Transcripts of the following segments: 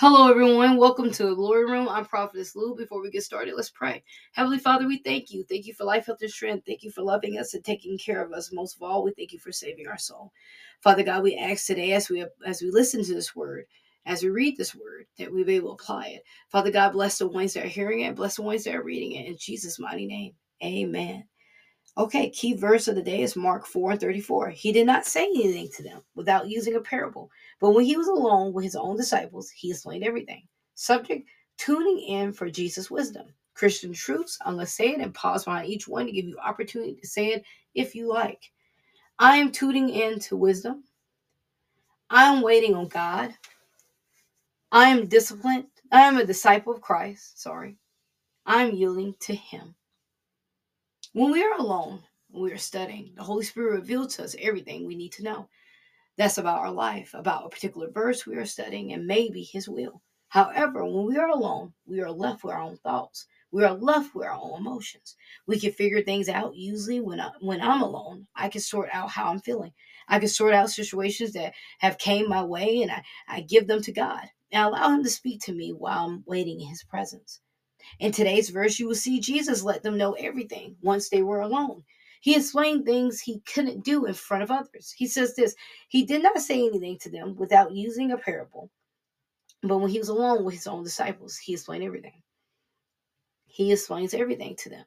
Hello, everyone. Welcome to the Glory Room. I'm Prophetess Lou. Before we get started, let's pray. Heavenly Father, we thank you. Thank you for life, health, and strength. Thank you for loving us and taking care of us. Most of all, we thank you for saving our soul. Father God, we ask today as we as we listen to this word, as we read this word, that we be able to apply it. Father God, bless the ones that are hearing it, bless the ones that are reading it. In Jesus' mighty name, Amen. Okay, key verse of the day is Mark 4 and 34. He did not say anything to them without using a parable, but when he was alone with his own disciples, he explained everything. Subject tuning in for Jesus' wisdom. Christian truths. I'm going to say it and pause behind each one to give you opportunity to say it if you like. I am tuning in to wisdom. I am waiting on God. I am disciplined. I am a disciple of Christ. Sorry. I'm yielding to Him. When we are alone, we are studying, the Holy Spirit reveals to us everything we need to know. That's about our life, about a particular verse we are studying, and maybe His will. However, when we are alone, we are left with our own thoughts. We are left with our own emotions. We can figure things out usually when I, when I'm alone. I can sort out how I'm feeling. I can sort out situations that have came my way, and I, I give them to God and allow Him to speak to me while I'm waiting in His presence. In today's verse, you will see Jesus let them know everything once they were alone. He explained things he couldn't do in front of others. He says this He did not say anything to them without using a parable. But when he was alone with his own disciples, he explained everything. He explains everything to them.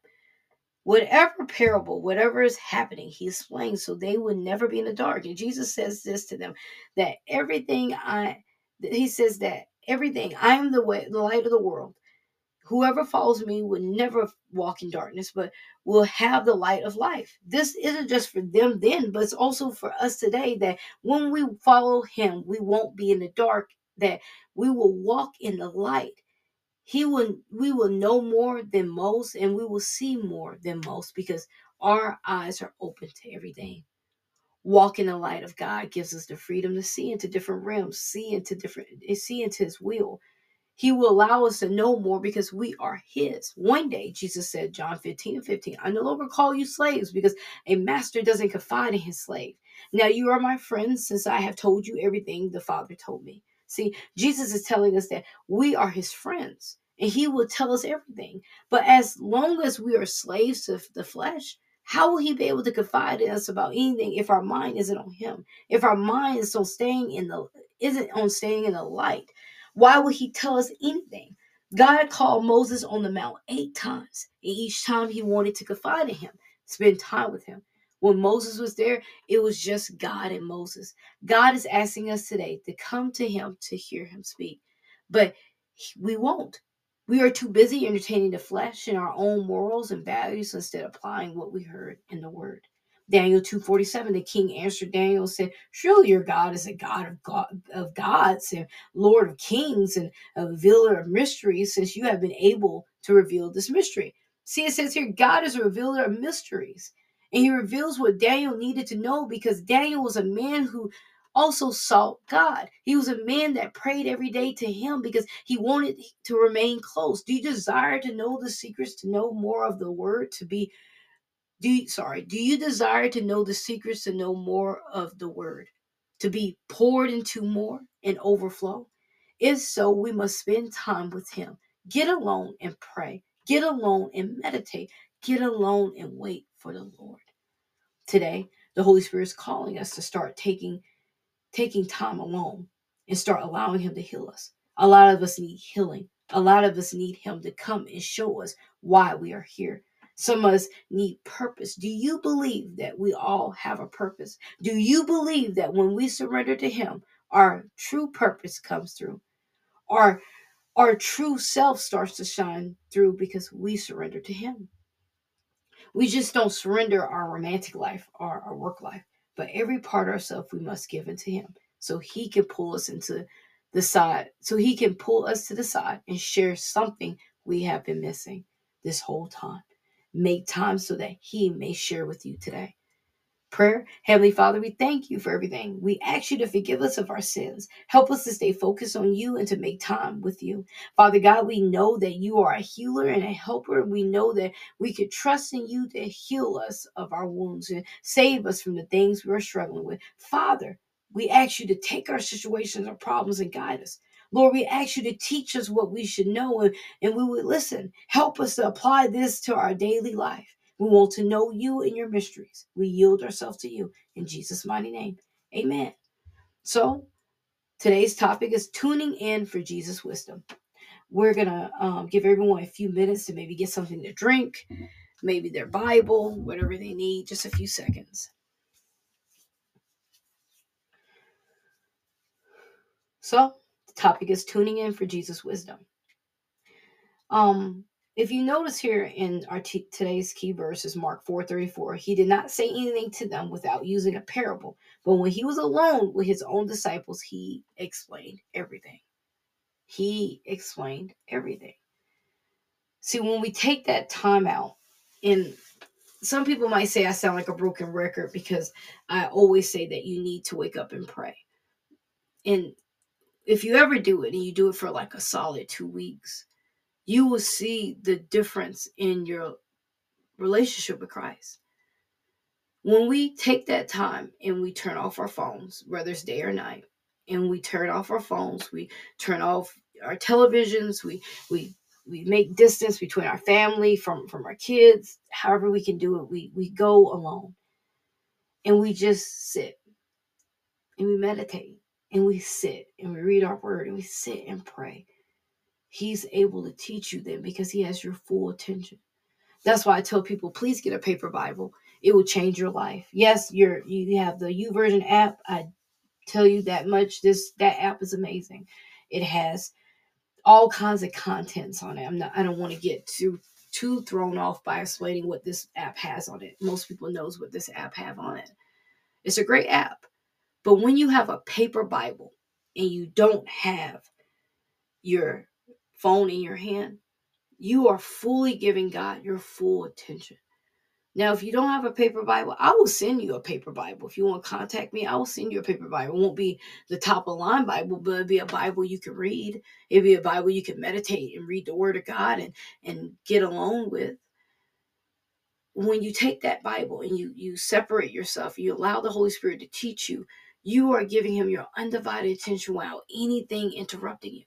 Whatever parable, whatever is happening, he explains so they would never be in the dark. And Jesus says this to them that everything I, he says that everything, I am the way, the light of the world. Whoever follows me will never walk in darkness, but will have the light of life. This isn't just for them then, but it's also for us today that when we follow him, we won't be in the dark, that we will walk in the light. He will we will know more than most and we will see more than most because our eyes are open to everything. Walk in the light of God gives us the freedom to see into different realms, see into different see into his will he will allow us to know more because we are His. One day, Jesus said, John 15 and 15, I no longer call you slaves because a master doesn't confide in his slave. Now you are my friends since I have told you everything the Father told me. See, Jesus is telling us that we are His friends and He will tell us everything. But as long as we are slaves to the flesh, how will he be able to confide in us about anything if our mind isn't on him? If our mind is on staying in the isn't on staying in the light? Why would he tell us anything? God called Moses on the mount eight times, and each time he wanted to confide in him, spend time with him. When Moses was there, it was just God and Moses. God is asking us today to come to him to hear him speak, but we won't. We are too busy entertaining the flesh and our own morals and values instead of applying what we heard in the word. Daniel 2:47 the king answered Daniel said surely your God is a God of God of gods and Lord of kings and a revealer of mysteries since you have been able to reveal this mystery see it says here God is a revealer of mysteries and he reveals what Daniel needed to know because Daniel was a man who also sought God. He was a man that prayed every day to him because he wanted to remain close. Do you desire to know the secrets, to know more of the word, to be do you, sorry, do you desire to know the secrets to know more of the word, to be poured into more and overflow? If so, we must spend time with him. Get alone and pray. Get alone and meditate. Get alone and wait for the Lord. Today, the Holy Spirit is calling us to start taking taking time alone and start allowing him to heal us. A lot of us need healing. A lot of us need him to come and show us why we are here some of us need purpose. Do you believe that we all have a purpose? Do you believe that when we surrender to Him, our true purpose comes through? Our, our true self starts to shine through because we surrender to Him. We just don't surrender our romantic life or our work life, but every part of ourselves we must give into Him so He can pull us into the side, so He can pull us to the side and share something we have been missing this whole time. Make time so that He may share with you today. Prayer, Heavenly Father, we thank you for everything. We ask you to forgive us of our sins. Help us to stay focused on you and to make time with you. Father God, we know that you are a healer and a helper. We know that we could trust in you to heal us of our wounds and save us from the things we're struggling with. Father, we ask you to take our situations our problems and guide us. Lord, we ask you to teach us what we should know and, and we would listen. Help us to apply this to our daily life. We want to know you and your mysteries. We yield ourselves to you in Jesus' mighty name. Amen. So, today's topic is tuning in for Jesus' wisdom. We're going to um, give everyone a few minutes to maybe get something to drink, maybe their Bible, whatever they need, just a few seconds. So, the topic is tuning in for Jesus' wisdom. Um, if you notice here in our t- today's key verse is Mark 4:34, he did not say anything to them without using a parable, but when he was alone with his own disciples, he explained everything. He explained everything. See, when we take that time out, and some people might say I sound like a broken record because I always say that you need to wake up and pray. And if you ever do it and you do it for like a solid two weeks, you will see the difference in your relationship with Christ. When we take that time and we turn off our phones, whether it's day or night, and we turn off our phones, we turn off our televisions, we we we make distance between our family from from our kids, however we can do it, we we go alone. And we just sit and we meditate and we sit and we read our word and we sit and pray he's able to teach you then because he has your full attention. That's why I tell people, please get a paper Bible. It will change your life. Yes, you're you have the YouVersion app. I tell you that much. This that app is amazing. It has all kinds of contents on it. I'm not I don't want to get too too thrown off by explaining what this app has on it. Most people knows what this app have on it. It's a great app. But when you have a paper Bible and you don't have your phone in your hand, you are fully giving God your full attention. Now, if you don't have a paper Bible, I will send you a paper Bible. If you want to contact me, I will send you a paper Bible. It won't be the top of line Bible, but it'll be a Bible you can read. It'll be a Bible you can meditate and read the Word of God and, and get along with. When you take that Bible and you you separate yourself, you allow the Holy Spirit to teach you, you are giving him your undivided attention without anything interrupting you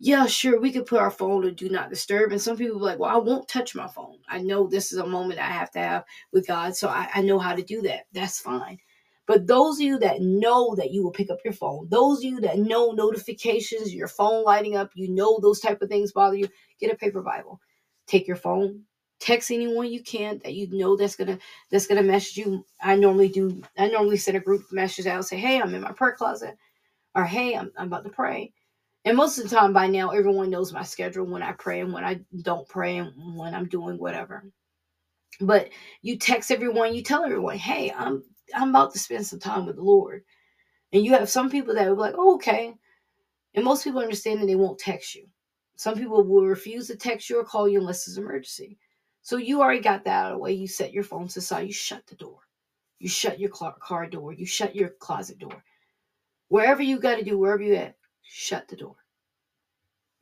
yeah, sure, we could put our phone to do not disturb. And some people like, well, I won't touch my phone. I know this is a moment I have to have with God, so I, I know how to do that. That's fine. But those of you that know that you will pick up your phone, those of you that know notifications, your phone lighting up, you know those type of things bother you, get a paper Bible. Take your phone, text anyone you can that you know that's gonna that's gonna message you. I normally do. I normally send a group message out, say, "Hey, I'm in my prayer closet," or "Hey, I'm, I'm about to pray." And most of the time by now, everyone knows my schedule when I pray and when I don't pray and when I'm doing whatever. But you text everyone, you tell everyone, hey, I'm I'm about to spend some time with the Lord. And you have some people that will be like, oh, okay. And most people understand that they won't text you. Some people will refuse to text you or call you unless it's an emergency. So you already got that out of the way. You set your phone to side. You shut the door. You shut your car door. You shut your closet door. Wherever you got to do, wherever you at, shut the door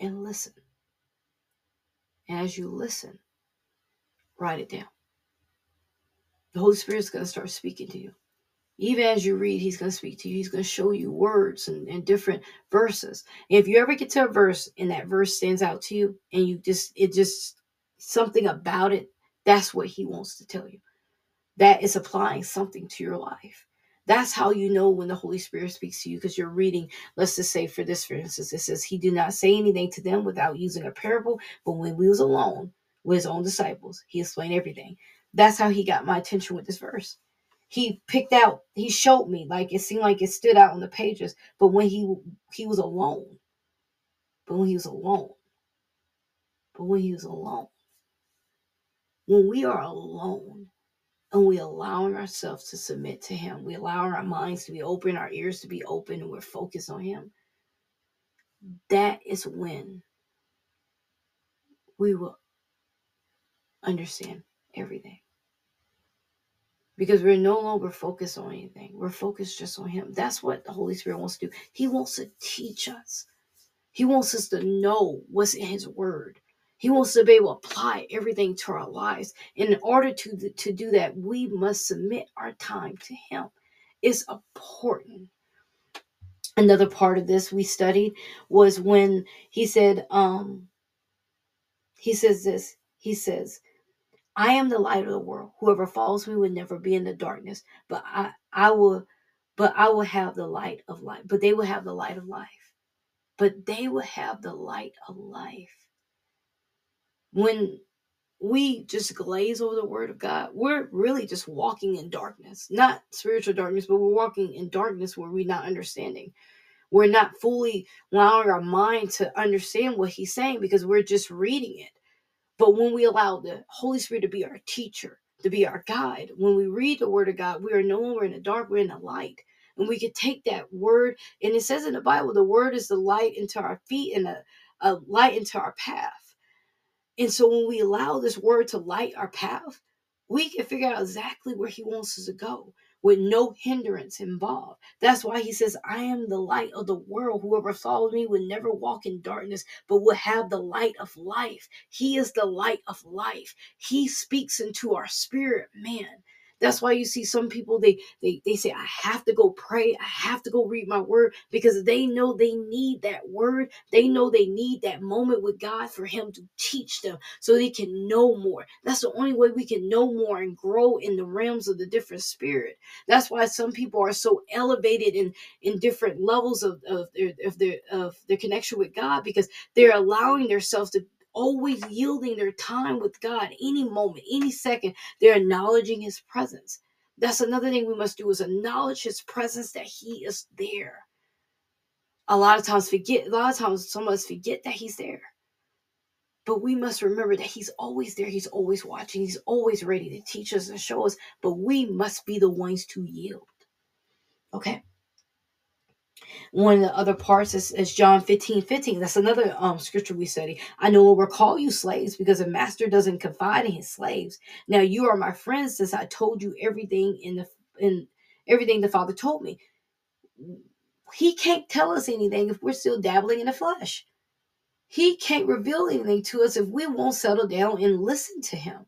and listen. And as you listen, write it down. The Holy Spirit's going to start speaking to you. Even as you read, He's going to speak to you. He's going to show you words and, and different verses. And if you ever get to a verse and that verse stands out to you and you just, it just, something about it, that's what He wants to tell you. That is applying something to your life. That's how you know when the Holy Spirit speaks to you because you're reading. Let's just say, for this, for instance, it says, He did not say anything to them without using a parable, but when we was alone with His own disciples, He explained everything. That's how He got my attention with this verse. He picked out, He showed me, like it seemed like it stood out on the pages, but when He He was alone, but when He was alone, but when He was alone, when we are alone, and we allowing ourselves to submit to him we allow our minds to be open our ears to be open and we're focused on him that is when we will understand everything. Because we're no longer focused on anything. We're focused just on him. That's what the holy spirit wants to do. He wants to teach us. He wants us to know what's in his word he wants to be able to apply everything to our lives. And in order to, to do that, we must submit our time to Him. It's important. another part of this we studied was when he said um he says this he says i am the light of the world whoever follows me will never be in the darkness but i i will but i will have the light of life but they will have the light of life but they will have the light of life when we just glaze over the word of God, we're really just walking in darkness. Not spiritual darkness, but we're walking in darkness where we're not understanding. We're not fully allowing our mind to understand what he's saying because we're just reading it. But when we allow the Holy Spirit to be our teacher, to be our guide, when we read the word of God, we are no longer in the dark, we're in the light. And we could take that word, and it says in the Bible, the word is the light into our feet and a, a light into our path. And so when we allow this word to light our path, we can figure out exactly where he wants us to go with no hindrance involved. That's why he says, I am the light of the world. Whoever follows me will never walk in darkness, but will have the light of life. He is the light of life. He speaks into our spirit, man. That's why you see some people they they they say I have to go pray, I have to go read my word because they know they need that word. They know they need that moment with God for him to teach them so they can know more. That's the only way we can know more and grow in the realms of the different spirit. That's why some people are so elevated in in different levels of of their of their of their connection with God because they're allowing themselves to always yielding their time with God any moment, any second. They're acknowledging his presence. That's another thing we must do is acknowledge his presence that he is there. A lot of times forget, a lot of times some of us forget that he's there. But we must remember that he's always there. He's always watching. He's always ready to teach us and show us. But we must be the ones to yield. Okay one of the other parts is, is John 15 15. That's another um, scripture we study. I no longer call you slaves because a master doesn't confide in his slaves. Now you are my friends since I told you everything in the in everything the Father told me. He can't tell us anything if we're still dabbling in the flesh. He can't reveal anything to us if we won't settle down and listen to him.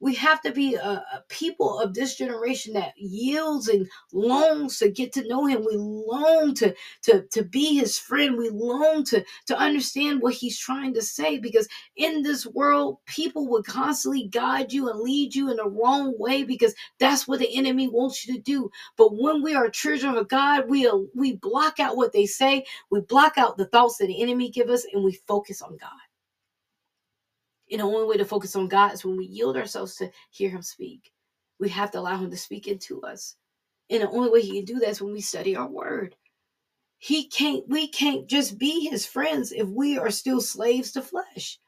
We have to be a, a, people of this generation that yields and longs to get to know him. We long to, to, to be his friend. We long to, to understand what he's trying to say because in this world, people will constantly guide you and lead you in the wrong way because that's what the enemy wants you to do. But when we are children of God, we, we block out what they say, we block out the thoughts that the enemy give us, and we focus on God. And the only way to focus on God is when we yield ourselves to hear Him speak. We have to allow Him to speak into us. And the only way He can do that is when we study our word. He can't, we can't just be His friends if we are still slaves to flesh.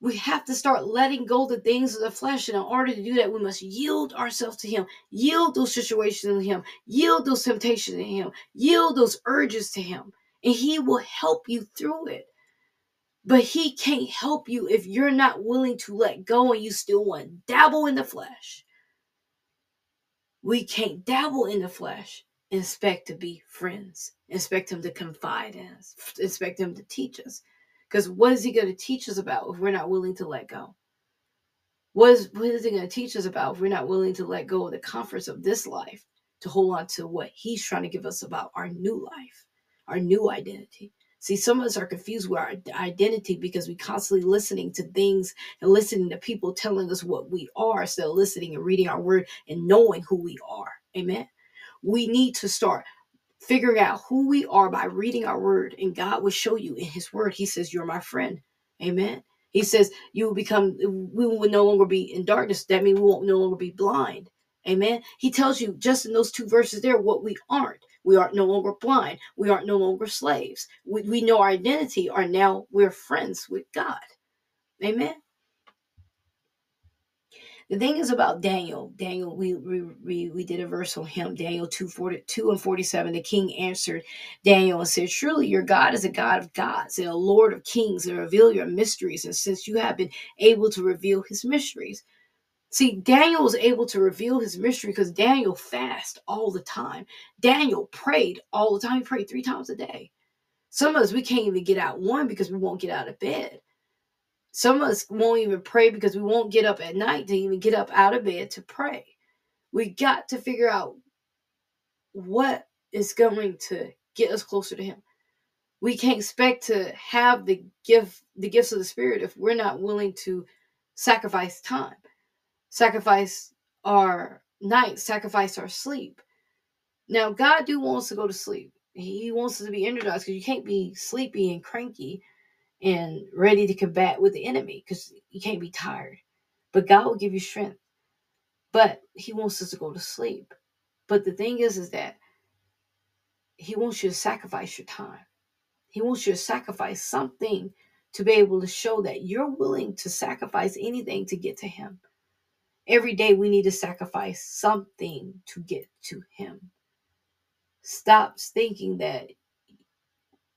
We have to start letting go the things of the flesh. And in order to do that, we must yield ourselves to Him, yield those situations to Him, yield those temptations to Him, yield those urges to Him. And He will help you through it. But he can't help you if you're not willing to let go and you still want to dabble in the flesh. We can't dabble in the flesh and expect to be friends, expect him to confide in us, expect him to teach us. Because what is he going to teach us about if we're not willing to let go? What is, what is he going to teach us about if we're not willing to let go of the comforts of this life to hold on to what he's trying to give us about our new life, our new identity? See, some of us are confused with our identity because we're constantly listening to things and listening to people telling us what we are instead of listening and reading our word and knowing who we are. Amen. We need to start figuring out who we are by reading our word, and God will show you in His word. He says, You're my friend. Amen. He says, You will become, we will no longer be in darkness. That means we won't no longer be blind. Amen. He tells you just in those two verses there what we aren't. We aren't no longer blind. We aren't no longer slaves. We, we know our identity are now we're friends with God. Amen. The thing is about Daniel, Daniel, we we, we did a verse on him, Daniel 2, 42 and 47. The king answered Daniel and said, Surely your God is a God of gods and a Lord of kings and reveal your mysteries. And since you have been able to reveal his mysteries, See, Daniel was able to reveal his mystery because Daniel fasted all the time. Daniel prayed all the time. He prayed three times a day. Some of us, we can't even get out one because we won't get out of bed. Some of us won't even pray because we won't get up at night to even get up out of bed to pray. We got to figure out what is going to get us closer to him. We can't expect to have the gift the gifts of the spirit if we're not willing to sacrifice time. Sacrifice our night, sacrifice our sleep. Now God do wants to go to sleep. He wants us to be energized because you can't be sleepy and cranky and ready to combat with the enemy because you can't be tired. But God will give you strength. But He wants us to go to sleep. But the thing is, is that He wants you to sacrifice your time. He wants you to sacrifice something to be able to show that you're willing to sacrifice anything to get to Him. Every day we need to sacrifice something to get to Him. Stop thinking that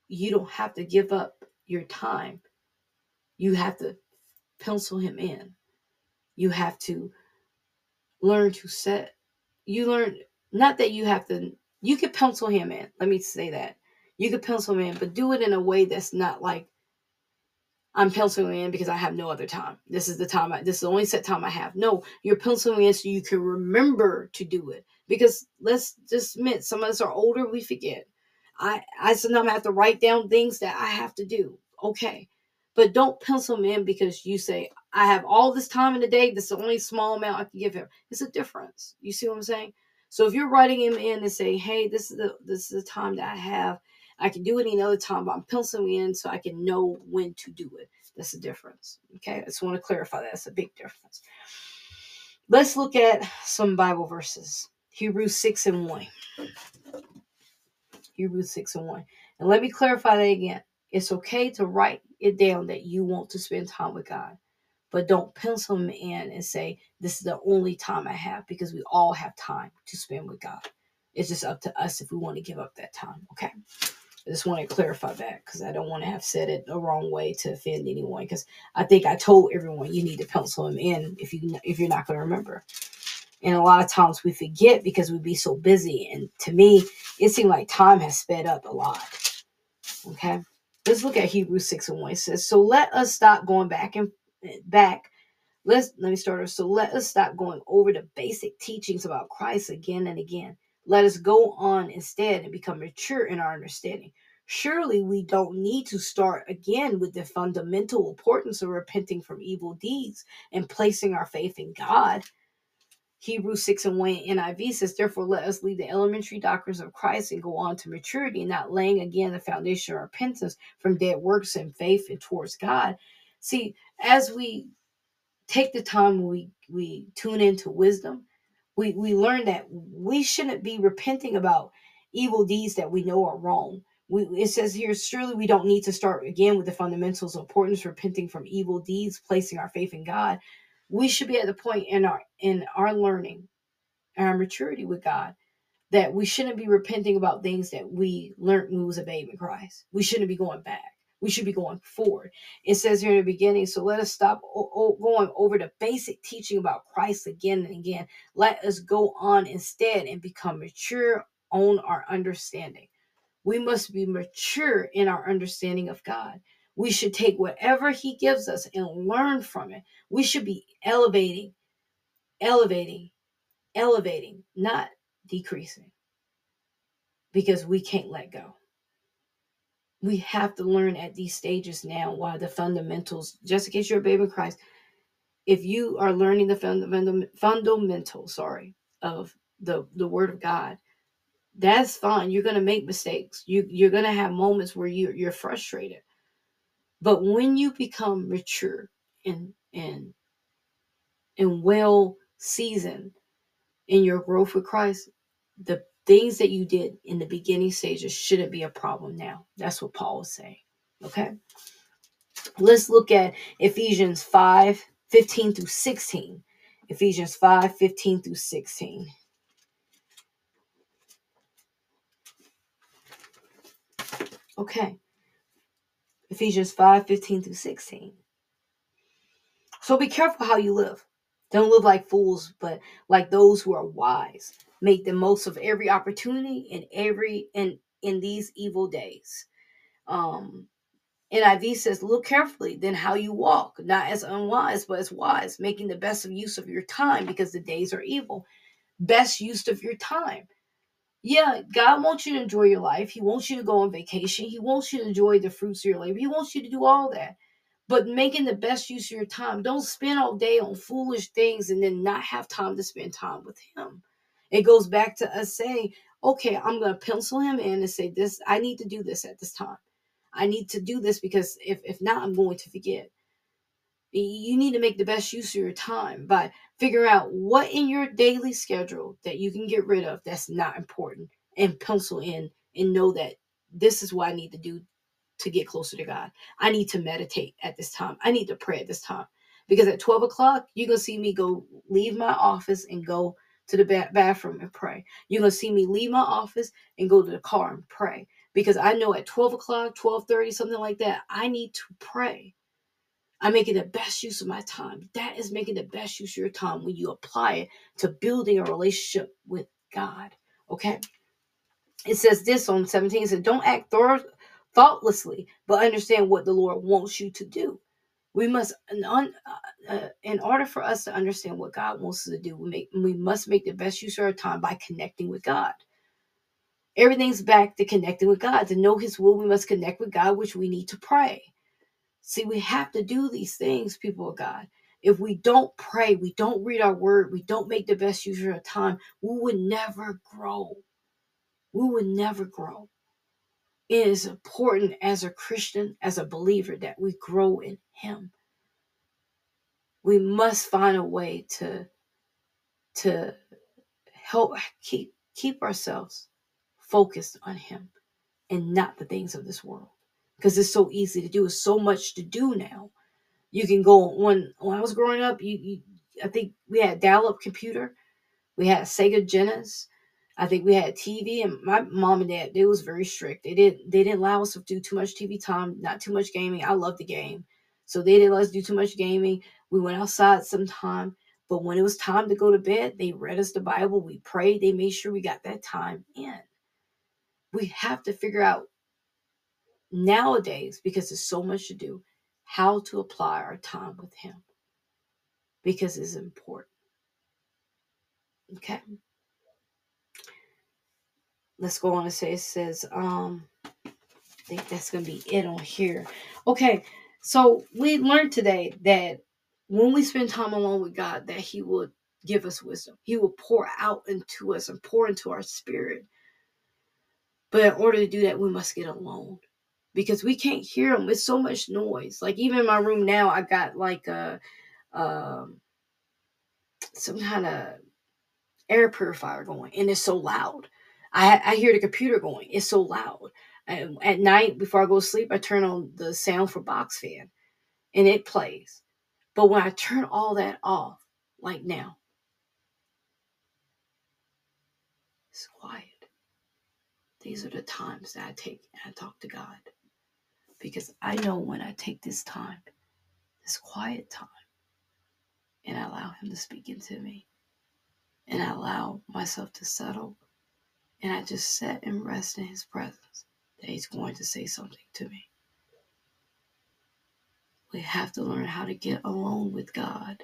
you don't have to give up your time. You have to pencil Him in. You have to learn to set. You learn, not that you have to, you could pencil Him in. Let me say that. You could pencil him in, but do it in a way that's not like I'm penciling in because I have no other time. This is the time. I, this is the only set time I have. No, you're penciling in so you can remember to do it. Because let's just admit, some of us are older. We forget. I I sometimes have to write down things that I have to do. Okay, but don't pencil them in because you say I have all this time in the day. This is the only small amount I can give him. It's a difference. You see what I'm saying? So if you're writing him in and say, "Hey, this is the this is the time that I have," I can do it another time, but I'm penciling in so I can know when to do it. That's the difference. Okay, I just want to clarify that. That's a big difference. Let's look at some Bible verses. Hebrews 6 and 1. Hebrews 6 and 1. And let me clarify that again. It's okay to write it down that you want to spend time with God, but don't pencil them in and say, This is the only time I have because we all have time to spend with God. It's just up to us if we want to give up that time. Okay. I just want to clarify that because I don't want to have said it the wrong way to offend anyone. Because I think I told everyone you need to pencil them in if you if you're not going to remember. And a lot of times we forget because we'd be so busy. And to me, it seemed like time has sped up a lot. Okay, let's look at Hebrews six and one. It says, "So let us stop going back and back." Let's let me start. Us. So let us stop going over the basic teachings about Christ again and again let us go on instead and become mature in our understanding. Surely we don't need to start again with the fundamental importance of repenting from evil deeds and placing our faith in God. Hebrews 6 and 1 NIV says, Therefore, let us leave the elementary doctrines of Christ and go on to maturity, not laying again the foundation of repentance from dead works and faith and towards God. See, as we take the time we we tune into wisdom, we we learn that we shouldn't be repenting about evil deeds that we know are wrong. We, it says here, surely we don't need to start again with the fundamentals of importance, repenting from evil deeds, placing our faith in God. We should be at the point in our in our learning, our maturity with God, that we shouldn't be repenting about things that we learned when we was a babe in Christ. We shouldn't be going back we should be going forward. It says here in the beginning, so let us stop o- o- going over the basic teaching about Christ again and again. Let us go on instead and become mature on our understanding. We must be mature in our understanding of God. We should take whatever He gives us and learn from it. We should be elevating, elevating, elevating, not decreasing because we can't let go we have to learn at these stages now why the fundamentals just in case you're a baby in christ if you are learning the fundamental fundamentals sorry of the the word of god that's fine. You're to make mistakes. You you're to have moments where you you're frustrated. But when you become mature and and and well seasoned in your growth with christ the things that you did in the beginning stages shouldn't be a problem now. That's what Paul was saying. Okay. Let's look at Ephesians 5 15 through 16. Ephesians 5 15 through 16. Okay. Ephesians 5 15 through 16. So be careful how you live. Don't live like fools, but like those who are wise make the most of every opportunity in every in in these evil days. Um NIV says, look carefully then how you walk, not as unwise, but as wise, making the best of use of your time because the days are evil. Best use of your time. Yeah, God wants you to enjoy your life. He wants you to go on vacation. He wants you to enjoy the fruits of your labor. He wants you to do all that. But making the best use of your time. Don't spend all day on foolish things and then not have time to spend time with Him. It goes back to us saying, okay, I'm going to pencil Him in and say, this, I need to do this at this time. I need to do this because if, if not, I'm going to forget. You need to make the best use of your time by figure out what in your daily schedule that you can get rid of that's not important and pencil in and know that this is what I need to do to get closer to God. I need to meditate at this time. I need to pray at this time. Because at 12 o'clock, you're going to see me go leave my office and go to the ba- bathroom and pray. You're to see me leave my office and go to the car and pray. Because I know at 12 o'clock, 12.30, something like that, I need to pray. I'm making the best use of my time. That is making the best use of your time when you apply it to building a relationship with God. Okay. It says this on 17 it says, Don't act thoughtlessly, but understand what the Lord wants you to do. We must, uh, uh, in order for us to understand what God wants us to do, we, make, we must make the best use of our time by connecting with God. Everything's back to connecting with God. To know His will, we must connect with God, which we need to pray. See, we have to do these things, people of God. If we don't pray, we don't read our word, we don't make the best use of our time, we would never grow. We would never grow. It is important as a Christian, as a believer, that we grow in Him. We must find a way to, to help keep keep ourselves focused on Him and not the things of this world because it's so easy to do. It's so much to do now. You can go when when I was growing up. You, you I think we had dial-up computer. We had Sega Genesis. I think we had TV, and my mom and dad they was very strict. They didn't they didn't allow us to do too much TV time, not too much gaming. I love the game, so they didn't let us do too much gaming. We went outside sometime, but when it was time to go to bed, they read us the Bible. We prayed. They made sure we got that time in. We have to figure out nowadays, because there's so much to do, how to apply our time with Him because it's important. Okay. Let's go on and say it says, um, I think that's to be it on here. Okay. So we learned today that when we spend time alone with God, that He will give us wisdom. He will pour out into us and pour into our spirit. But in order to do that, we must get alone because we can't hear him It's so much noise. Like even in my room now, I got like a um, some kind of air purifier going, and it's so loud. I I hear the computer going. It's so loud. And at night before I go to sleep, I turn on the sound for box fan, and it plays. But when I turn all that off, like now, it's quiet. These are the times that I take and I talk to God because I know when I take this time, this quiet time, and I allow Him to speak into me, and I allow myself to settle, and I just sit and rest in His presence, that He's going to say something to me. We have to learn how to get alone with God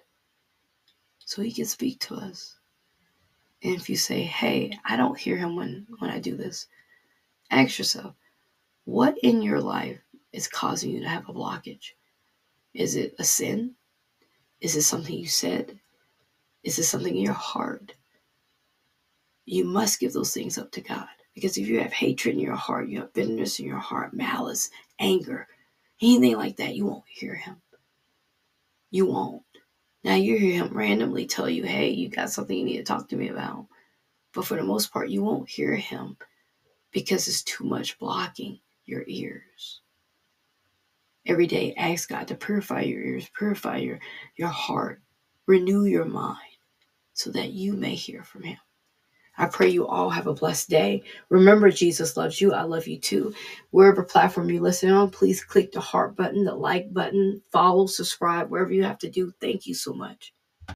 so He can speak to us. And if you say, hey, I don't hear Him when, when I do this, ask yourself, what in your life is causing you to have a blockage? Is it a sin? Is it something you said? Is it something in your heart? You must give those things up to God. Because if you have hatred in your heart, you have bitterness in your heart, malice, anger, anything like that, you won't hear Him. You won't. Now you hear Him randomly tell you, hey, you got something you need to talk to me about. But for the most part, you won't hear Him because it's too much blocking your ears. Every day, ask God to purify your ears, purify your, your heart, renew your mind so that you may hear from Him. I pray you all have a blessed day. Remember, Jesus loves you. I love you too. Wherever platform you listen on, please click the heart button, the like button, follow, subscribe, wherever you have to do. Thank you so much.